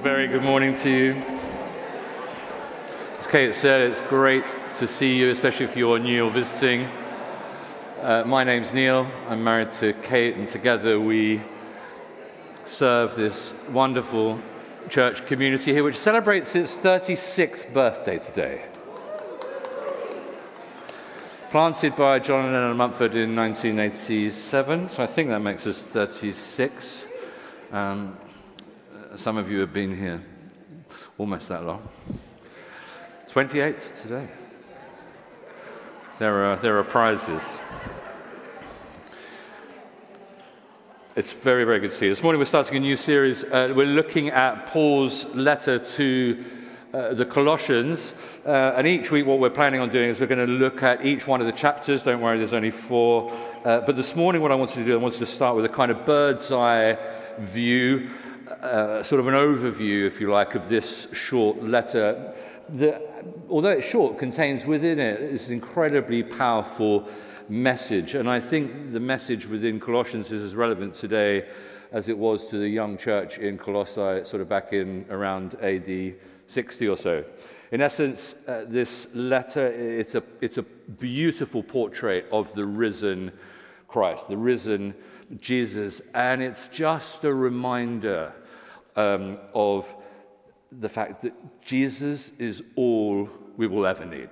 very good morning to you. As Kate said, it's great to see you, especially if you're new or visiting. Uh, my name's Neil. I'm married to Kate, and together we serve this wonderful church community here, which celebrates its 36th birthday today. Planted by John and Anna Mumford in 1987, so I think that makes us 36. Um, some of you have been here almost that long. 28 today. There are, there are prizes. It's very, very good to see you. This morning we're starting a new series. Uh, we're looking at Paul's letter to uh, the Colossians. Uh, and each week, what we're planning on doing is we're going to look at each one of the chapters. Don't worry, there's only four. Uh, but this morning, what I wanted to do, I wanted to start with a kind of bird's eye view uh, sort of an overview, if you like, of this short letter that, although it's short, contains within it this incredibly powerful message. And I think the message within Colossians is as relevant today as it was to the young church in Colossae, sort of back in around AD 60 or so. In essence, uh, this letter, it's a, it's a beautiful portrait of the risen Christ, the risen Jesus, and it's just a reminder um, of the fact that Jesus is all we will ever need.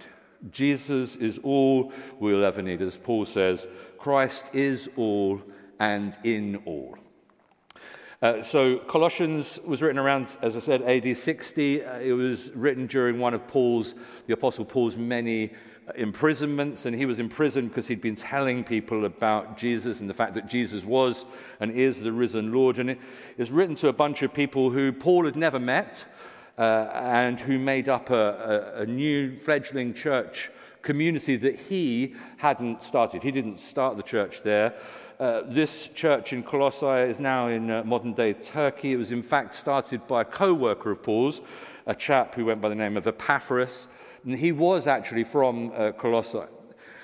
Jesus is all we will ever need. As Paul says, Christ is all and in all. Uh, so, Colossians was written around, as I said, AD 60. Uh, it was written during one of Paul's, the Apostle Paul's many imprisonments, and he was imprisoned because he'd been telling people about Jesus and the fact that Jesus was and is the risen Lord. And it is written to a bunch of people who Paul had never met uh, and who made up a, a, a new fledgling church community that he hadn't started. He didn't start the church there. Uh, this church in Colossae is now in uh, modern day Turkey. It was, in fact, started by a co worker of Paul's, a chap who went by the name of Epaphras. He was actually from uh, Colossae.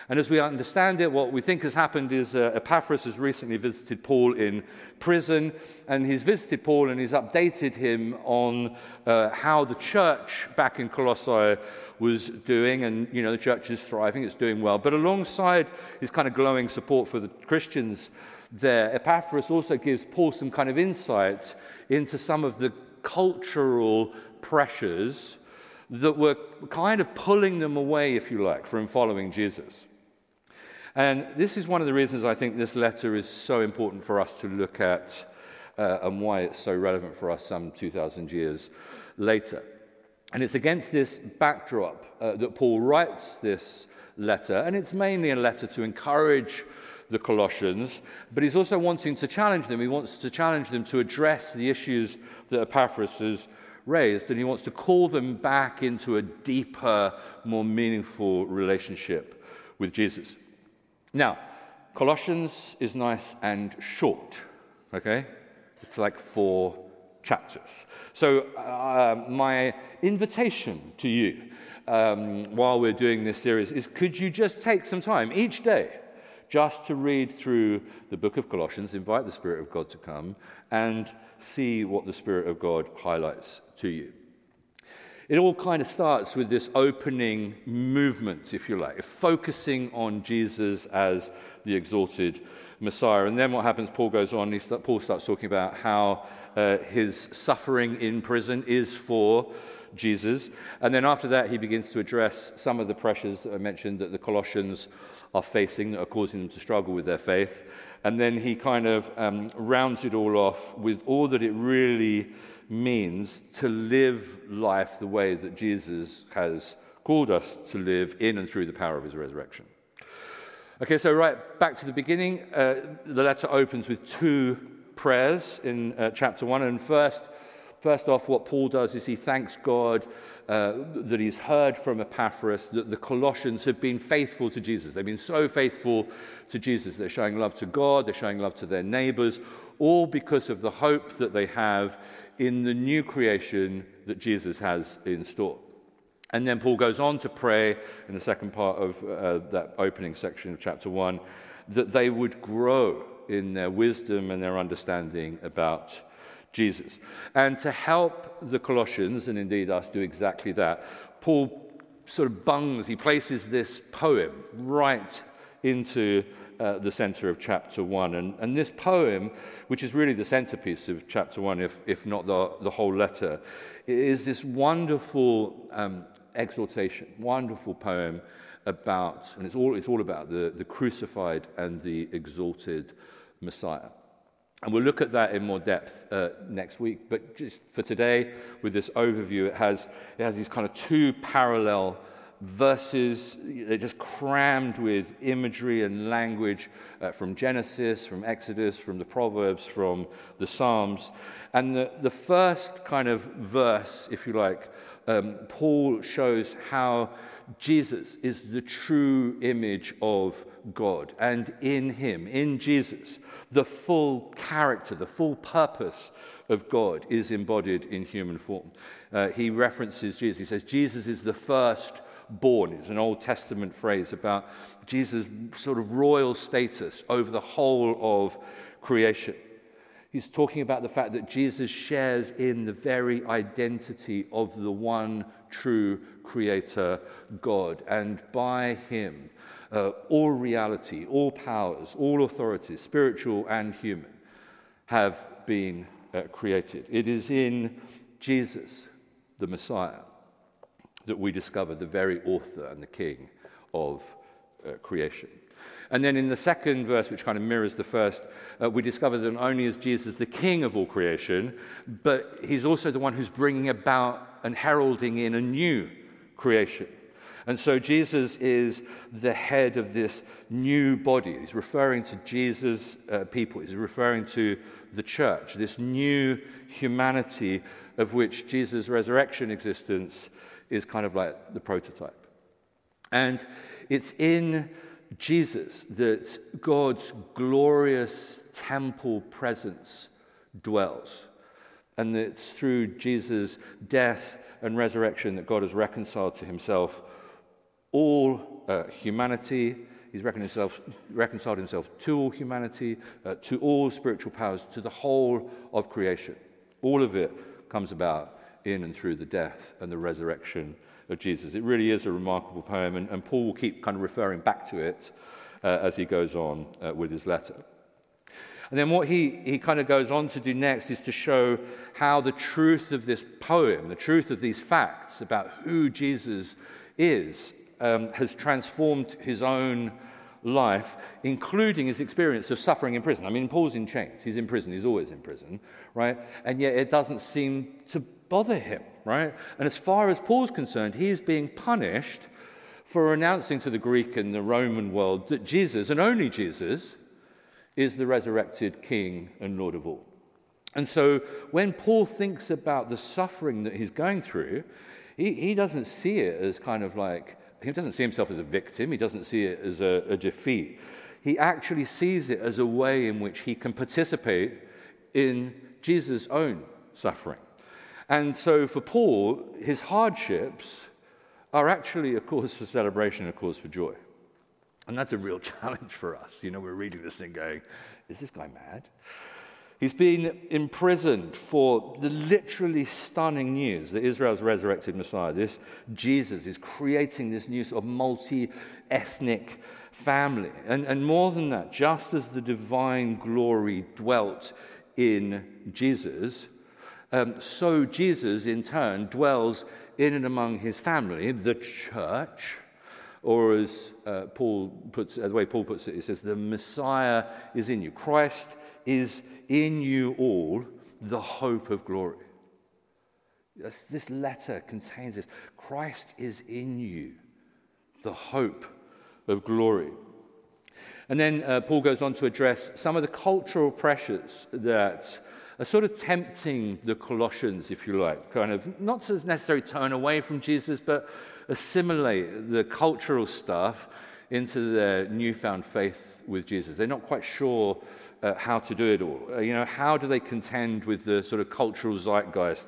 And as we understand it, what we think has happened is uh, Epaphras has recently visited Paul in prison, and he's visited Paul and he's updated him on uh, how the church back in Colossae was doing, and you know the church is thriving, it's doing well. But alongside his kind of glowing support for the Christians there, Epaphras also gives Paul some kind of insights into some of the cultural pressures that were kind of pulling them away, if you like, from following Jesus. And this is one of the reasons I think this letter is so important for us to look at uh, and why it's so relevant for us some 2,000 years later. And it's against this backdrop uh, that Paul writes this letter, and it's mainly a letter to encourage the Colossians, but he's also wanting to challenge them. He wants to challenge them to address the issues that Epaphras has raised, and he wants to call them back into a deeper, more meaningful relationship with Jesus. Now, Colossians is nice and short, okay? It's like four chapters. So, uh, my invitation to you um, while we're doing this series is could you just take some time each day just to read through the book of Colossians, invite the Spirit of God to come, and see what the Spirit of God highlights to you. It all kind of starts with this opening movement, if you like, focusing on Jesus as the exalted Messiah. And then what happens, Paul goes on, start, Paul starts talking about how uh, his suffering in prison is for Jesus. And then after that, he begins to address some of the pressures that I mentioned that the Colossians are facing are causing them to struggle with their faith. And then he kind of um, rounds it all off with all that it really means to live life the way that Jesus has called us to live in and through the power of his resurrection. Okay, so right back to the beginning, uh, the letter opens with two prayers in uh, chapter one. And first, first off, what Paul does is he thanks God uh, that he's heard from Epaphras that the Colossians have been faithful to Jesus. They've been so faithful to Jesus. They're showing love to God, they're showing love to their neighbors, all because of the hope that they have in the new creation that Jesus has in store. And then Paul goes on to pray in the second part of uh, that opening section of chapter 1 that they would grow in their wisdom and their understanding about Jesus. And to help the Colossians, and indeed us, do exactly that, Paul sort of bungs, he places this poem right into uh, the center of chapter one. And, and this poem, which is really the centerpiece of chapter one, if, if not the, the whole letter, is this wonderful um, exhortation, wonderful poem about, and it's all, it's all about the, the crucified and the exalted Messiah. And we'll look at that in more depth uh, next week. But just for today, with this overview, it has, it has these kind of two parallel verses. They're just crammed with imagery and language uh, from Genesis, from Exodus, from the Proverbs, from the Psalms. And the, the first kind of verse, if you like, um, Paul shows how Jesus is the true image of God. And in him, in Jesus, the full character, the full purpose of God is embodied in human form. Uh, he references Jesus. He says, Jesus is the first born. It's an Old Testament phrase about Jesus' sort of royal status over the whole of creation. He's talking about the fact that Jesus shares in the very identity of the one true creator God. And by him, uh, all reality, all powers, all authorities, spiritual and human, have been uh, created. It is in Jesus, the Messiah, that we discover the very author and the king of uh, creation. And then in the second verse, which kind of mirrors the first, uh, we discover that not only is Jesus the king of all creation, but he's also the one who's bringing about and heralding in a new creation. And so Jesus is the head of this new body. He's referring to Jesus' uh, people, he's referring to the church, this new humanity of which Jesus' resurrection existence is kind of like the prototype. And it's in Jesus that God's glorious temple presence dwells. And it's through Jesus' death and resurrection that God has reconciled to himself all uh, humanity. He's reconciled himself, to all humanity, uh, to all spiritual powers, to the whole of creation. All of it comes about in and through the death and the resurrection of Jesus. It really is a remarkable poem, and, and Paul will keep kind of referring back to it uh, as he goes on uh, with his letter. And then what he, he kind of goes on to do next is to show how the truth of this poem, the truth of these facts about who Jesus is, um, has transformed his own life, including his experience of suffering in prison. I mean, Paul's in chains. He's in prison. He's always in prison, right? And yet it doesn't seem to bother him, right? And as far as Paul's concerned, he's being punished for announcing to the Greek and the Roman world that Jesus, and only Jesus, is the resurrected King and Lord of all. And so when Paul thinks about the suffering that he's going through, he, he doesn't see it as kind of like, he doesn't see himself as a victim, he doesn't see it as a, a defeat. He actually sees it as a way in which he can participate in Jesus' own suffering. And so for Paul, his hardships are actually a cause for celebration, a cause for joy. And that's a real challenge for us. You know, we're reading this thing going, is this guy mad? He's been imprisoned for the literally stunning news that Israel's resurrected Messiah, this Jesus, is creating this new sort of multi ethnic family. And, and more than that, just as the divine glory dwelt in Jesus, um, so Jesus in turn dwells in and among his family, the church, or as uh, Paul puts, the way Paul puts it, he says, the Messiah is in you. Christ is in you all, the hope of glory. Yes, this letter contains this. Christ is in you, the hope of glory. And then uh, Paul goes on to address some of the cultural pressures that are sort of tempting the Colossians, if you like, kind of not to necessarily turn away from Jesus, but assimilate the cultural stuff into their newfound faith with Jesus. They're not quite sure uh, how to do it all. Uh, you know, how do they contend with the sort of cultural zeitgeist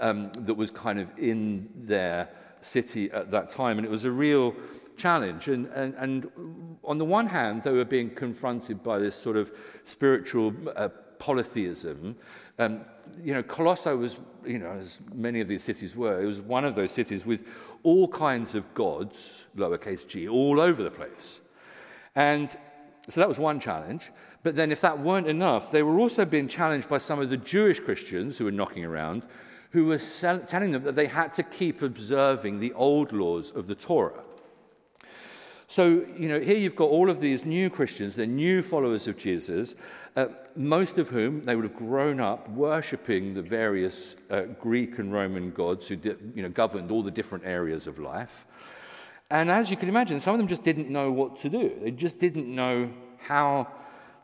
um, that was kind of in their city at that time? And it was a real challenge. And, and, and on the one hand, they were being confronted by this sort of spiritual uh, polytheism. Um, you know, Colossae was, you know, as many of these cities were, it was one of those cities with all kinds of gods, lowercase g, all over the place. And so that was one challenge. But then, if that weren't enough, they were also being challenged by some of the Jewish Christians who were knocking around, who were sell- telling them that they had to keep observing the old laws of the Torah. So, you know, here you've got all of these new Christians, they're new followers of Jesus, uh, most of whom they would have grown up worshipping the various uh, Greek and Roman gods who you know, governed all the different areas of life. And as you can imagine, some of them just didn't know what to do. They just didn't know how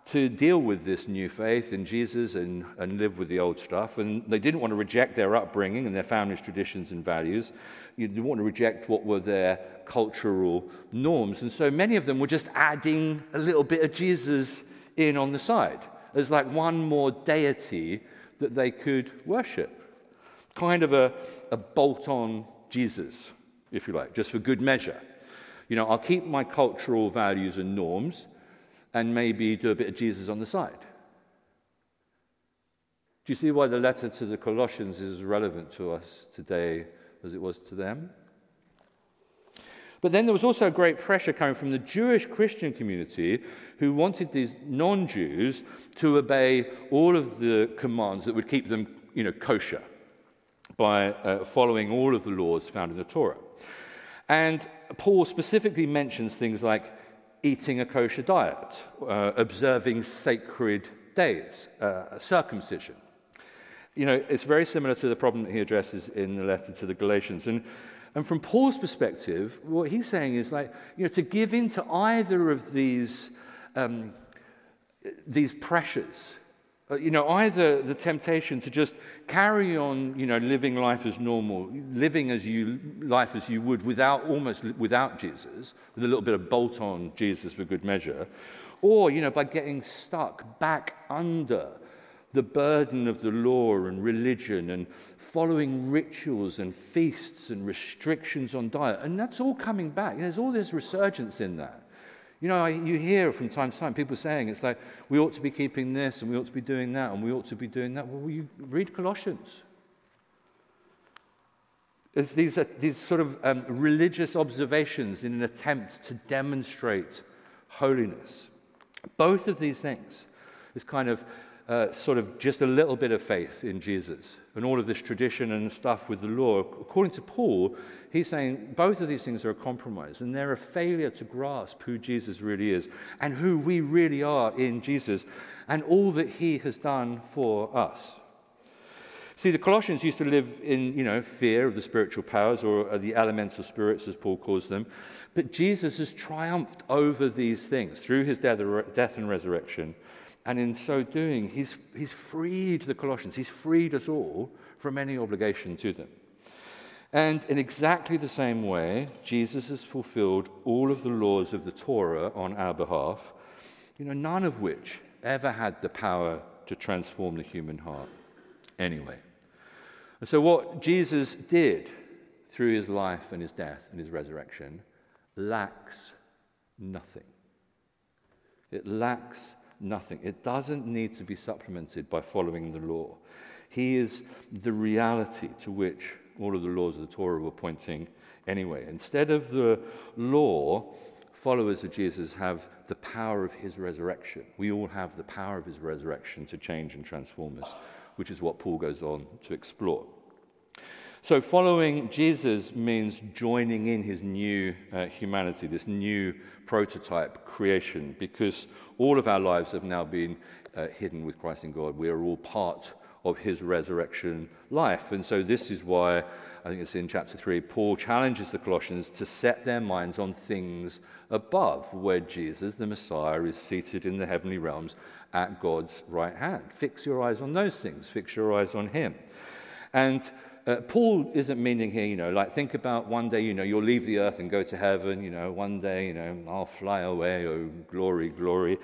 to deal with this new faith in Jesus and, and live with the old stuff. And they didn't want to reject their upbringing and their family's traditions and values. You want to reject what were their cultural norms. And so many of them were just adding a little bit of Jesus in on the side as like one more deity that they could worship. Kind of a, a bolt on Jesus if you like, just for good measure. You know, I'll keep my cultural values and norms and maybe do a bit of Jesus on the side. Do you see why the letter to the Colossians is relevant to us today as it was to them? But then there was also great pressure coming from the Jewish Christian community who wanted these non Jews to obey all of the commands that would keep them you know, kosher by uh, following all of the laws found in the Torah. And Paul specifically mentions things like eating a kosher diet, uh, observing sacred days, uh, circumcision. You know, it's very similar to the problem that he addresses in the letter to the Galatians. And, and from Paul's perspective, what he's saying is like, you know, to give in to either of these, um, these pressures, uh, you know, either the temptation to just carry on, you know, living life as normal, living as you life as you would without almost without Jesus, with a little bit of bolt on Jesus for good measure, or you know, by getting stuck back under the burden of the law and religion and following rituals and feasts and restrictions on diet. And that's all coming back. There's all this resurgence in that. You know, you hear from time to time people saying it's like we ought to be keeping this and we ought to be doing that and we ought to be doing that. Well, you read Colossians. It's these, uh, these sort of um, religious observations in an attempt to demonstrate holiness. Both of these things is kind of uh, sort of just a little bit of faith in Jesus and all of this tradition and stuff with the law. According to Paul, he's saying both of these things are a compromise and they're a failure to grasp who Jesus really is and who we really are in Jesus and all that he has done for us. See, the Colossians used to live in, you know, fear of the spiritual powers or the elemental spirits, as Paul calls them. But Jesus has triumphed over these things through his death and resurrection. And in so doing, he's, he's freed the Colossians, he's freed us all from any obligation to them. And in exactly the same way, Jesus has fulfilled all of the laws of the Torah on our behalf, you know, none of which ever had the power to transform the human heart anyway. And so, what Jesus did through his life and his death and his resurrection lacks nothing. It lacks nothing. It doesn't need to be supplemented by following the law. He is the reality to which all of the laws of the Torah were pointing anyway. Instead of the law, followers of Jesus have the power of his resurrection. We all have the power of his resurrection to change and transform us, which is what Paul goes on to explore. So, following Jesus means joining in his new uh, humanity, this new prototype creation, because all of our lives have now been uh, hidden with Christ in God. We are all part of his resurrection life. And so, this is why I think it's in chapter 3, Paul challenges the Colossians to set their minds on things above, where Jesus, the Messiah, is seated in the heavenly realms at God's right hand. Fix your eyes on those things, fix your eyes on him. And uh, Paul isn't meaning here, you know, like think about one day, you know, you'll leave the earth and go to heaven, you know, one day, you know, I'll fly away, oh, glory, glory,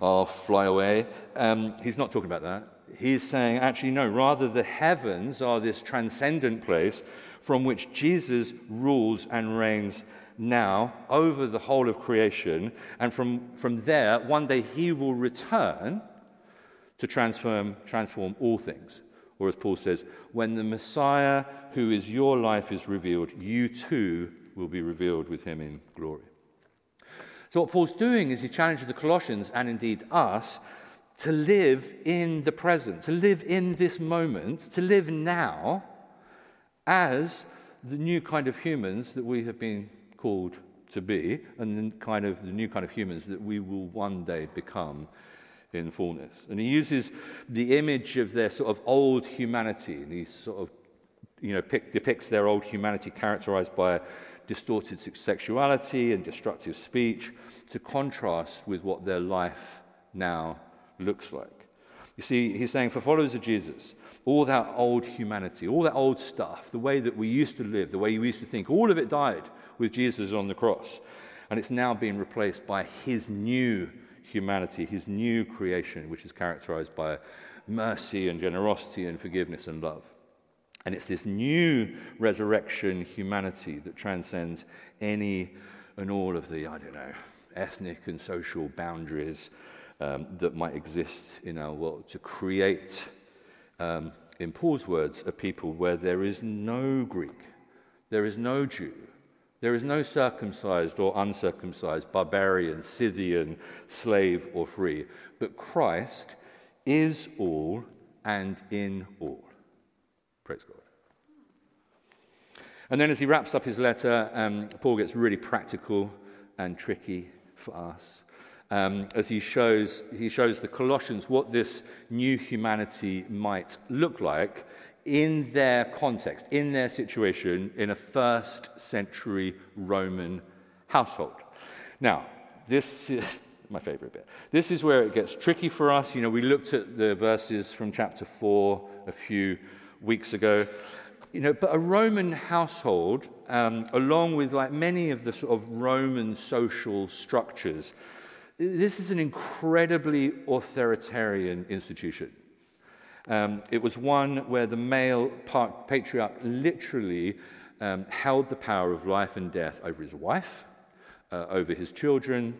I'll fly away. Um, he's not talking about that. He's saying, actually, no, rather the heavens are this transcendent place from which Jesus rules and reigns now over the whole of creation. And from, from there, one day he will return to transform, transform all things. Or as Paul says, when the Messiah, who is your life, is revealed, you too will be revealed with him in glory. So, what Paul's doing is he's challenging the Colossians and indeed us to live in the present, to live in this moment, to live now as the new kind of humans that we have been called to be, and the kind of the new kind of humans that we will one day become in fullness. And he uses the image of their sort of old humanity, and he sort of you know, pick, depicts their old humanity characterized by distorted sexuality and destructive speech to contrast with what their life now looks like. You see, he's saying for followers of Jesus, all that old humanity, all that old stuff, the way that we used to live, the way we used to think, all of it died with Jesus on the cross. And it's now being replaced by his new humanity, his new creation, which is characterized by mercy and generosity and forgiveness and love. And it's this new resurrection humanity that transcends any and all of the, I don't know, ethnic and social boundaries um, that might exist in our world to create, um, in Paul's words, a people where there is no Greek, there is no Jew, there is no circumcised or uncircumcised, barbarian, Scythian, slave or free, but Christ is all and in all. Praise God. And then as he wraps up his letter, um, Paul gets really practical and tricky for us. Um, as he shows, he shows the Colossians what this new humanity might look like in their context, in their situation, in a first century Roman household. Now, this is my favorite bit. This is where it gets tricky for us. You know, we looked at the verses from chapter 4 a few weeks ago. You know, but a Roman household, um, along with like many of the sort of Roman social structures, this is an incredibly authoritarian institution. Um, it was one where the male patriarch literally um, held the power of life and death over his wife, uh, over his children,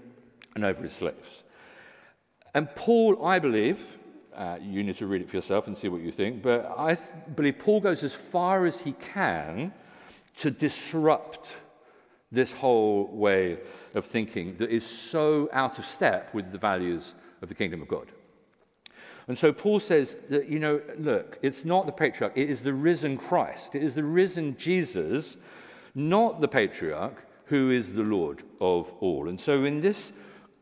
and over his slaves. And Paul, I believe, uh, you need to read it for yourself and see what you think, but I th- believe Paul goes as far as he can to disrupt this whole way of thinking that is so out of step with the values of the kingdom of God. And so Paul says that, you know, look, it's not the patriarch, it is the risen Christ. It is the risen Jesus, not the patriarch, who is the Lord of all. And so, in this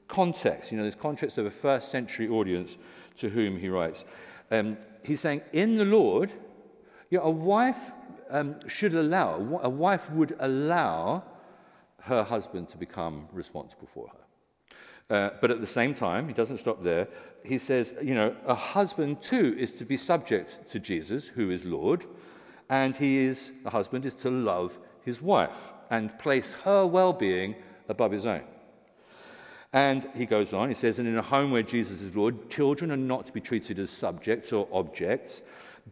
context, you know, this context of a first century audience to whom he writes, um, he's saying, in the Lord, you know, a wife um, should allow, a wife would allow her husband to become responsible for her. Uh, but at the same time, he doesn't stop there. He says, you know, a husband too is to be subject to Jesus, who is Lord, and he is, the husband is to love his wife and place her well being above his own. And he goes on, he says, and in a home where Jesus is Lord, children are not to be treated as subjects or objects,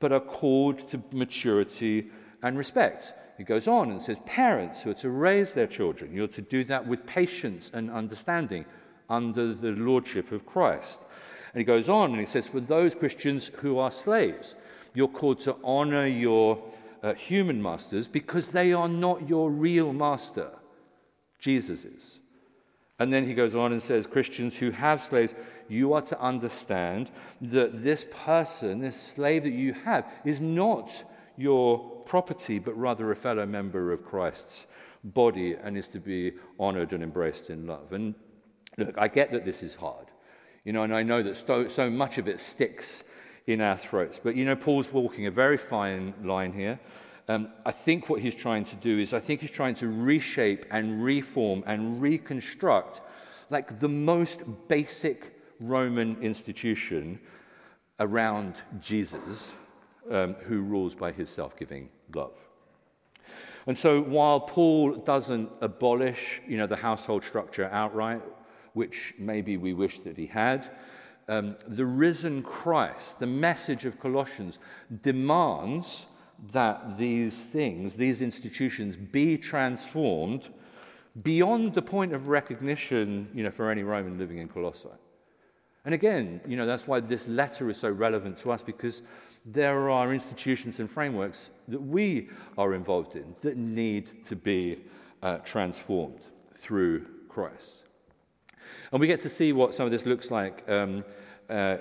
but are called to maturity and respect. He goes on and says, parents who are to raise their children, you're to do that with patience and understanding under the lordship of Christ. And he goes on and he says, For those Christians who are slaves, you're called to honor your uh, human masters because they are not your real master. Jesus is. And then he goes on and says, Christians who have slaves, you are to understand that this person, this slave that you have, is not your property, but rather a fellow member of Christ's body and is to be honored and embraced in love. And Look, I get that this is hard, you know, and I know that so, so much of it sticks in our throats. But, you know, Paul's walking a very fine line here. Um, I think what he's trying to do is, I think he's trying to reshape and reform and reconstruct like the most basic Roman institution around Jesus, um, who rules by his self giving love. And so, while Paul doesn't abolish, you know, the household structure outright, which maybe we wish that he had. Um, the risen Christ, the message of Colossians, demands that these things, these institutions, be transformed beyond the point of recognition you know, for any Roman living in Colossae. And again, you know, that's why this letter is so relevant to us because there are institutions and frameworks that we are involved in that need to be uh, transformed through Christ. And we get to see what some of this looks like um, uh,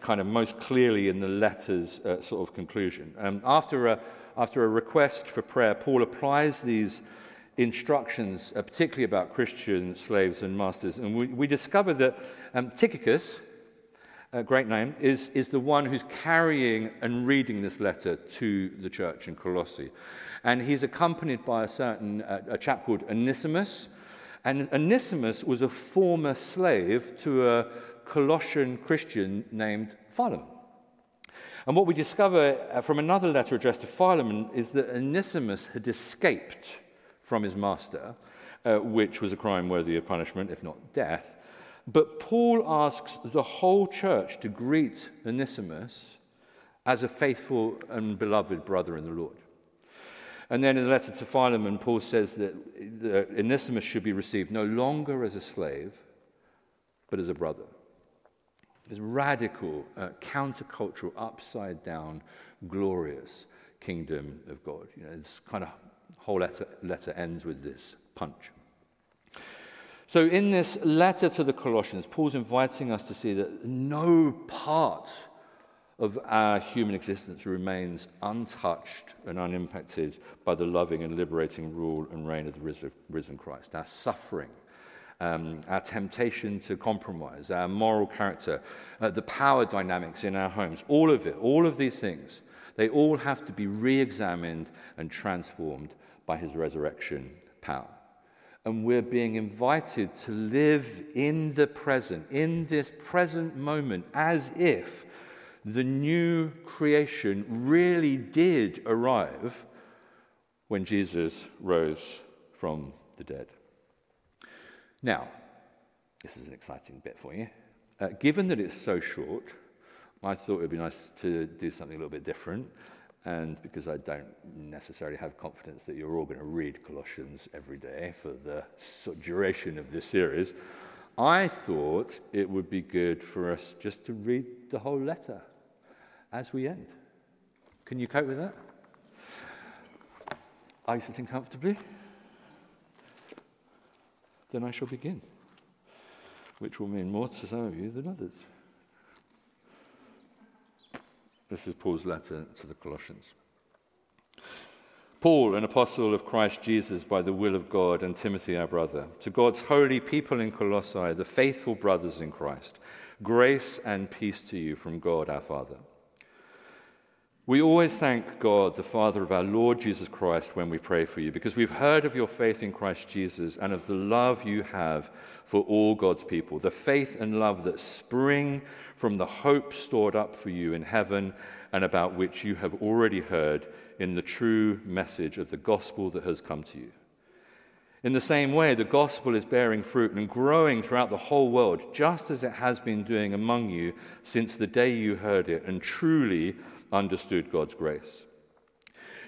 kind of most clearly in the letter's uh, sort of conclusion. Um, after, a, after a request for prayer, Paul applies these instructions, uh, particularly about Christian slaves and masters. And we, we discover that um, Tychicus, a great name, is, is the one who's carrying and reading this letter to the church in Colossae. And he's accompanied by a certain uh, a chap called Onesimus. And Onesimus was a former slave to a Colossian Christian named Philemon. And what we discover uh, from another letter addressed to Philemon is that Onesimus had escaped from his master, uh, which was a crime worthy of punishment, if not death. But Paul asks the whole church to greet Onesimus as a faithful and beloved brother in the Lord. And then in the letter to Philemon, Paul says that Onesimus should be received no longer as a slave, but as a brother. This radical, uh, countercultural, upside down, glorious kingdom of God. You know, it's kind of whole letter, letter ends with this punch. So, in this letter to the Colossians, Paul's inviting us to see that no part of our human existence remains untouched and unimpacted by the loving and liberating rule and reign of the risen Christ. Our suffering, um, our temptation to compromise, our moral character, uh, the power dynamics in our homes, all of it, all of these things, they all have to be re examined and transformed by his resurrection power. And we're being invited to live in the present, in this present moment, as if the new creation really did arrive when Jesus rose from the dead. Now, this is an exciting bit for you. Uh, given that it's so short, I thought it would be nice to do something a little bit different and because I don't necessarily have confidence that you're all going to read Colossians every day for the duration of this series, I thought it would be good for us just to read the whole letter as we end. Can you cope with that? Are you sitting comfortably? Then I shall begin, which will mean more to some of you than others. This is Paul's letter to the Colossians. Paul, an apostle of Christ Jesus by the will of God, and Timothy, our brother, to God's holy people in Colossae, the faithful brothers in Christ, grace and peace to you from God our Father. We always thank God, the Father of our Lord Jesus Christ, when we pray for you, because we've heard of your faith in Christ Jesus and of the love you have for all God's people, the faith and love that spring from the hope stored up for you in heaven and about which you have already heard in the true message of the gospel that has come to you. In the same way, the gospel is bearing fruit and growing throughout the whole world, just as it has been doing among you since the day you heard it and truly understood God's grace.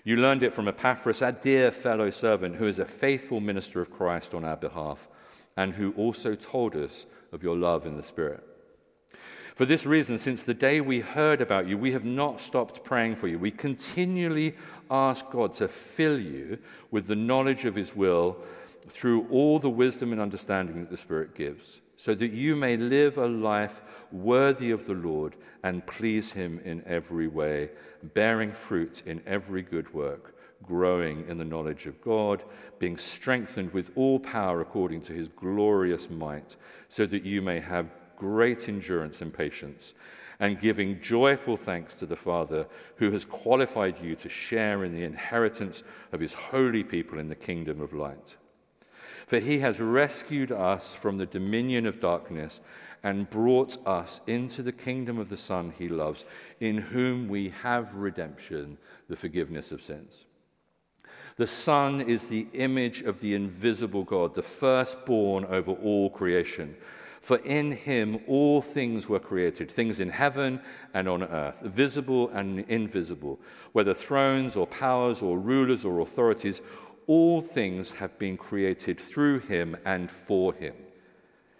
You learned it from Epaphras, our dear fellow servant, who is a faithful minister of Christ on our behalf, and who also told us of your love in the Spirit. For this reason, since the day we heard about you, we have not stopped praying for you. We continually ask God to fill you with the knowledge of His will through all the wisdom and understanding that the Spirit gives, so that you may live a life worthy of the Lord and please Him in every way, bearing fruit in every good work, growing in the knowledge of God, being strengthened with all power according to His glorious might, so that you may have great endurance and patience, and giving joyful thanks to the Father who has qualified you to share in the inheritance of his holy people in the kingdom of light. For he has rescued us from the dominion of darkness and brought us into the kingdom of the Son he loves, in whom we have redemption, the forgiveness of sins. The Son is the image of the invisible God, the firstborn over all creation. For in him all things were created, things in heaven and on earth, visible and invisible, whether thrones or powers or rulers or authorities. all things have been created through him and for him.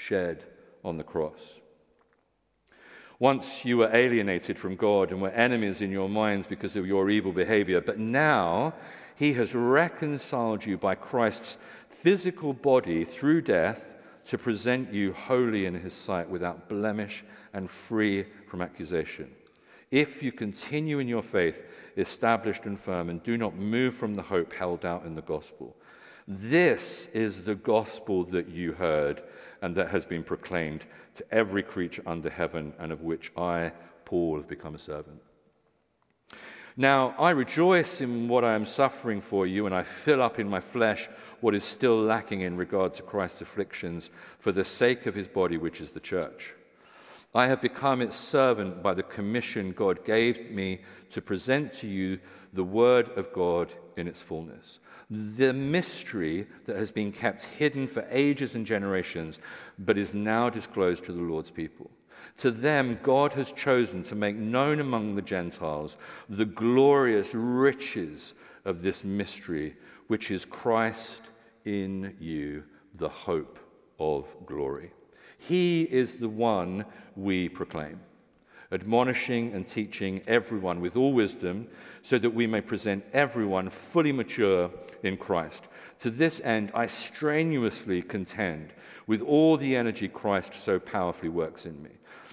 shed on the cross. Once you were alienated from God and were enemies in your minds because of your evil behavior, but now he has reconciled you by Christ's physical body through death to present you holy in his sight without blemish and free from accusation. If you continue in your faith, established and firm, and do not move from the hope held out in the gospel. This is the gospel that you heard and that has been proclaimed to every creature under heaven, and of which I, Paul, have become a servant. Now, I rejoice in what I am suffering for you, and I fill up in my flesh what is still lacking in regard to Christ's afflictions for the sake of his body, which is the church. I have become its servant by the commission God gave me to present to you the word of God in its fullness the mystery that has been kept hidden for ages and generations, but is now disclosed to the Lord's people. To them, God has chosen to make known among the Gentiles the glorious riches of this mystery, which is Christ in you, the hope of glory. He is the one we proclaim admonishing and teaching everyone with all wisdom, so that we may present everyone fully mature in Christ. To this end, I strenuously contend with all the energy Christ so powerfully works in me.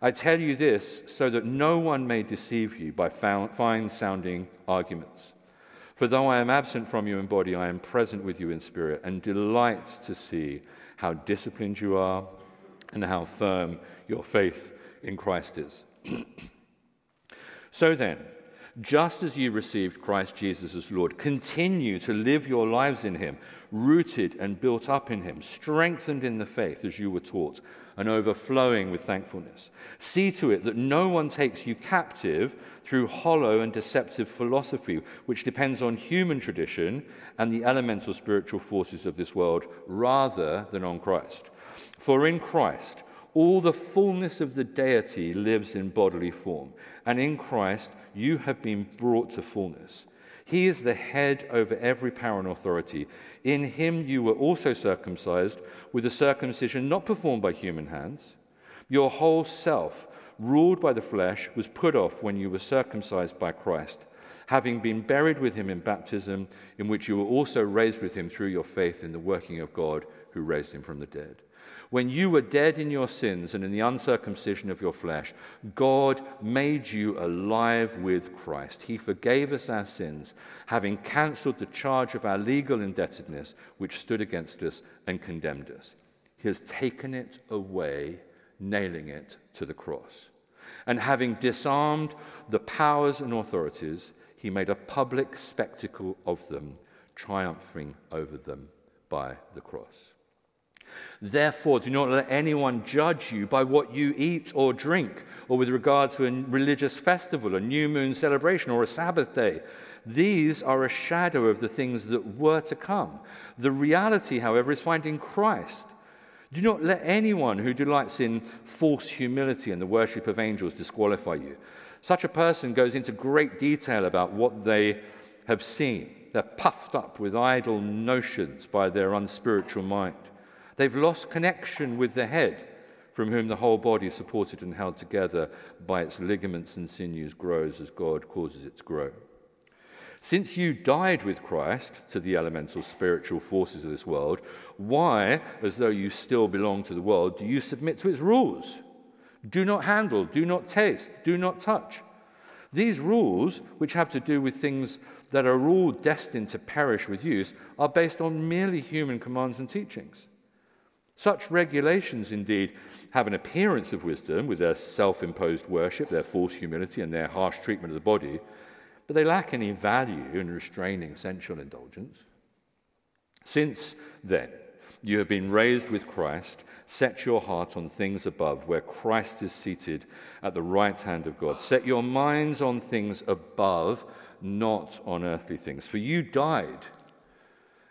I tell you this so that no one may deceive you by fine sounding arguments. For though I am absent from you in body, I am present with you in spirit, and delight to see how disciplined you are and how firm your faith in Christ is. so then, just as you received Christ Jesus as Lord, continue to live your lives in Him, rooted and built up in Him, strengthened in the faith as you were taught and overflowing with thankfulness. See to it that no one takes you captive through hollow and deceptive philosophy, which depends on human tradition and the elemental spiritual forces of this world, rather than on Christ. For in Christ, all the fullness of the deity lives in bodily form, and in Christ you have been brought to fullness. He is the head over every power and authority. In him you were also circumcised with a circumcision not performed by human hands. Your whole self, ruled by the flesh, was put off when you were circumcised by Christ, having been buried with him in baptism, in which you were also raised with him through your faith in the working of God who raised him from the dead. When you were dead in your sins and in the uncircumcision of your flesh, God made you alive with Christ. He forgave us our sins, having cancelled the charge of our legal indebtedness, which stood against us and condemned us. He has taken it away, nailing it to the cross. And having disarmed the powers and authorities, he made a public spectacle of them, triumphing over them by the cross. Therefore, do not let anyone judge you by what you eat or drink, or with regard to a religious festival, a new moon celebration, or a Sabbath day. These are a shadow of the things that were to come. The reality, however, is found in Christ. Do not let anyone who delights in false humility and the worship of angels disqualify you. Such a person goes into great detail about what they have seen. They're puffed up with idle notions by their unspiritual mind. They've lost connection with the head, from whom the whole body is supported and held together by its ligaments and sinews grows as God causes it to grow. Since you died with Christ to the elemental spiritual forces of this world, why, as though you still belong to the world, do you submit to its rules? Do not handle, do not taste, do not touch. These rules, which have to do with things that are all destined to perish with use, are based on merely human commands and teachings. Such regulations, indeed, have an appearance of wisdom with their self imposed worship, their false humility, and their harsh treatment of the body but they lack any value in restraining sensual indulgence. Since then, you have been raised with Christ. Set your heart on things above, where Christ is seated at the right hand of God. Set your minds on things above, not on earthly things. For you died,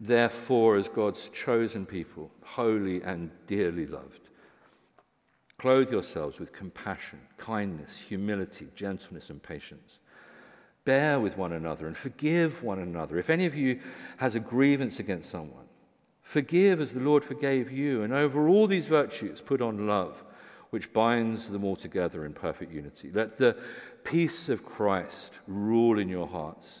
Therefore, as God's chosen people, holy and dearly loved, clothe yourselves with compassion, kindness, humility, gentleness, and patience bear with one another and forgive one another. If any of you has a grievance against someone, forgive as the Lord forgave you. And over all these virtues, put on love, which binds them all together in perfect unity. Let the peace of Christ rule in your hearts,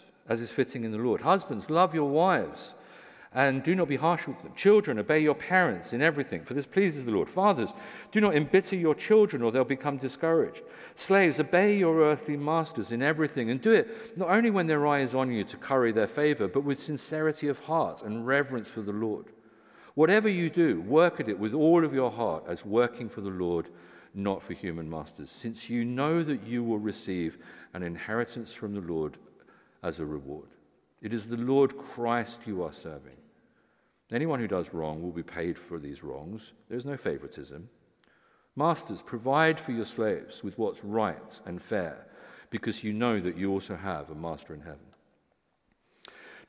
as is fitting in the Lord. Husbands, love your wives and do not be harsh with them. Children, obey your parents in everything, for this pleases the Lord. Fathers, do not embitter your children, or they'll become discouraged. Slaves, obey your earthly masters in everything, and do it not only when their eye is on you to curry their favor, but with sincerity of heart and reverence for the Lord. Whatever you do, work at it with all of your heart as working for the Lord, not for human masters, since you know that you will receive an inheritance from the Lord as a reward. It is the Lord Christ you are serving. Anyone who does wrong will be paid for these wrongs. There's no favoritism. Masters, provide for your slaves with what's right and fair, because you know that you also have a master in heaven.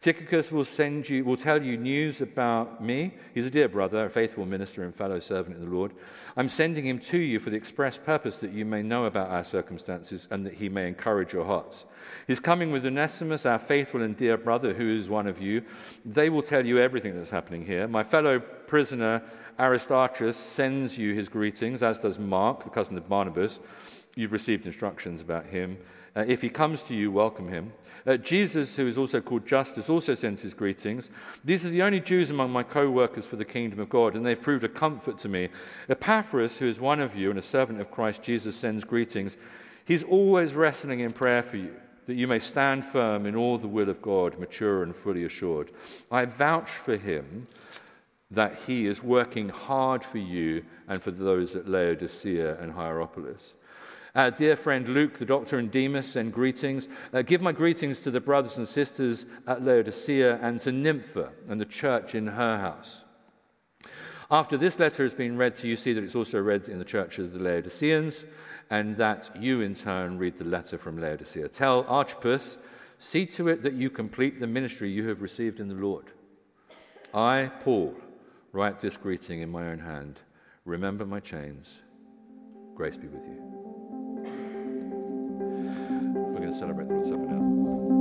Tychicus will send you, will tell you news about me. He's a dear brother, a faithful minister and fellow servant in the Lord. I'm sending him to you for the express purpose that you may know about our circumstances and that he may encourage your hearts. He's coming with Onesimus, our faithful and dear brother, who is one of you. They will tell you everything that's happening here. My fellow prisoner Aristarchus sends you his greetings, as does Mark, the cousin of Barnabas. You've received instructions about him. Uh, if he comes to you, welcome him. Uh, Jesus, who is also called Justus, also sends his greetings. These are the only Jews among my co workers for the kingdom of God, and they've proved a comfort to me. Epaphras, who is one of you and a servant of Christ Jesus, sends greetings. He's always wrestling in prayer for you, that you may stand firm in all the will of God, mature and fully assured. I vouch for him that he is working hard for you and for those at Laodicea and Hierapolis. Uh, dear friend Luke, the doctor, and Demas send greetings. Uh, give my greetings to the brothers and sisters at Laodicea and to Nympha and the church in her house. After this letter has been read to you, see that it's also read in the church of the Laodiceans, and that you in turn read the letter from Laodicea. Tell Archippus, see to it that you complete the ministry you have received in the Lord. I, Paul, write this greeting in my own hand. Remember my chains. Grace be with you. We're going to celebrate the Lord's Supper now.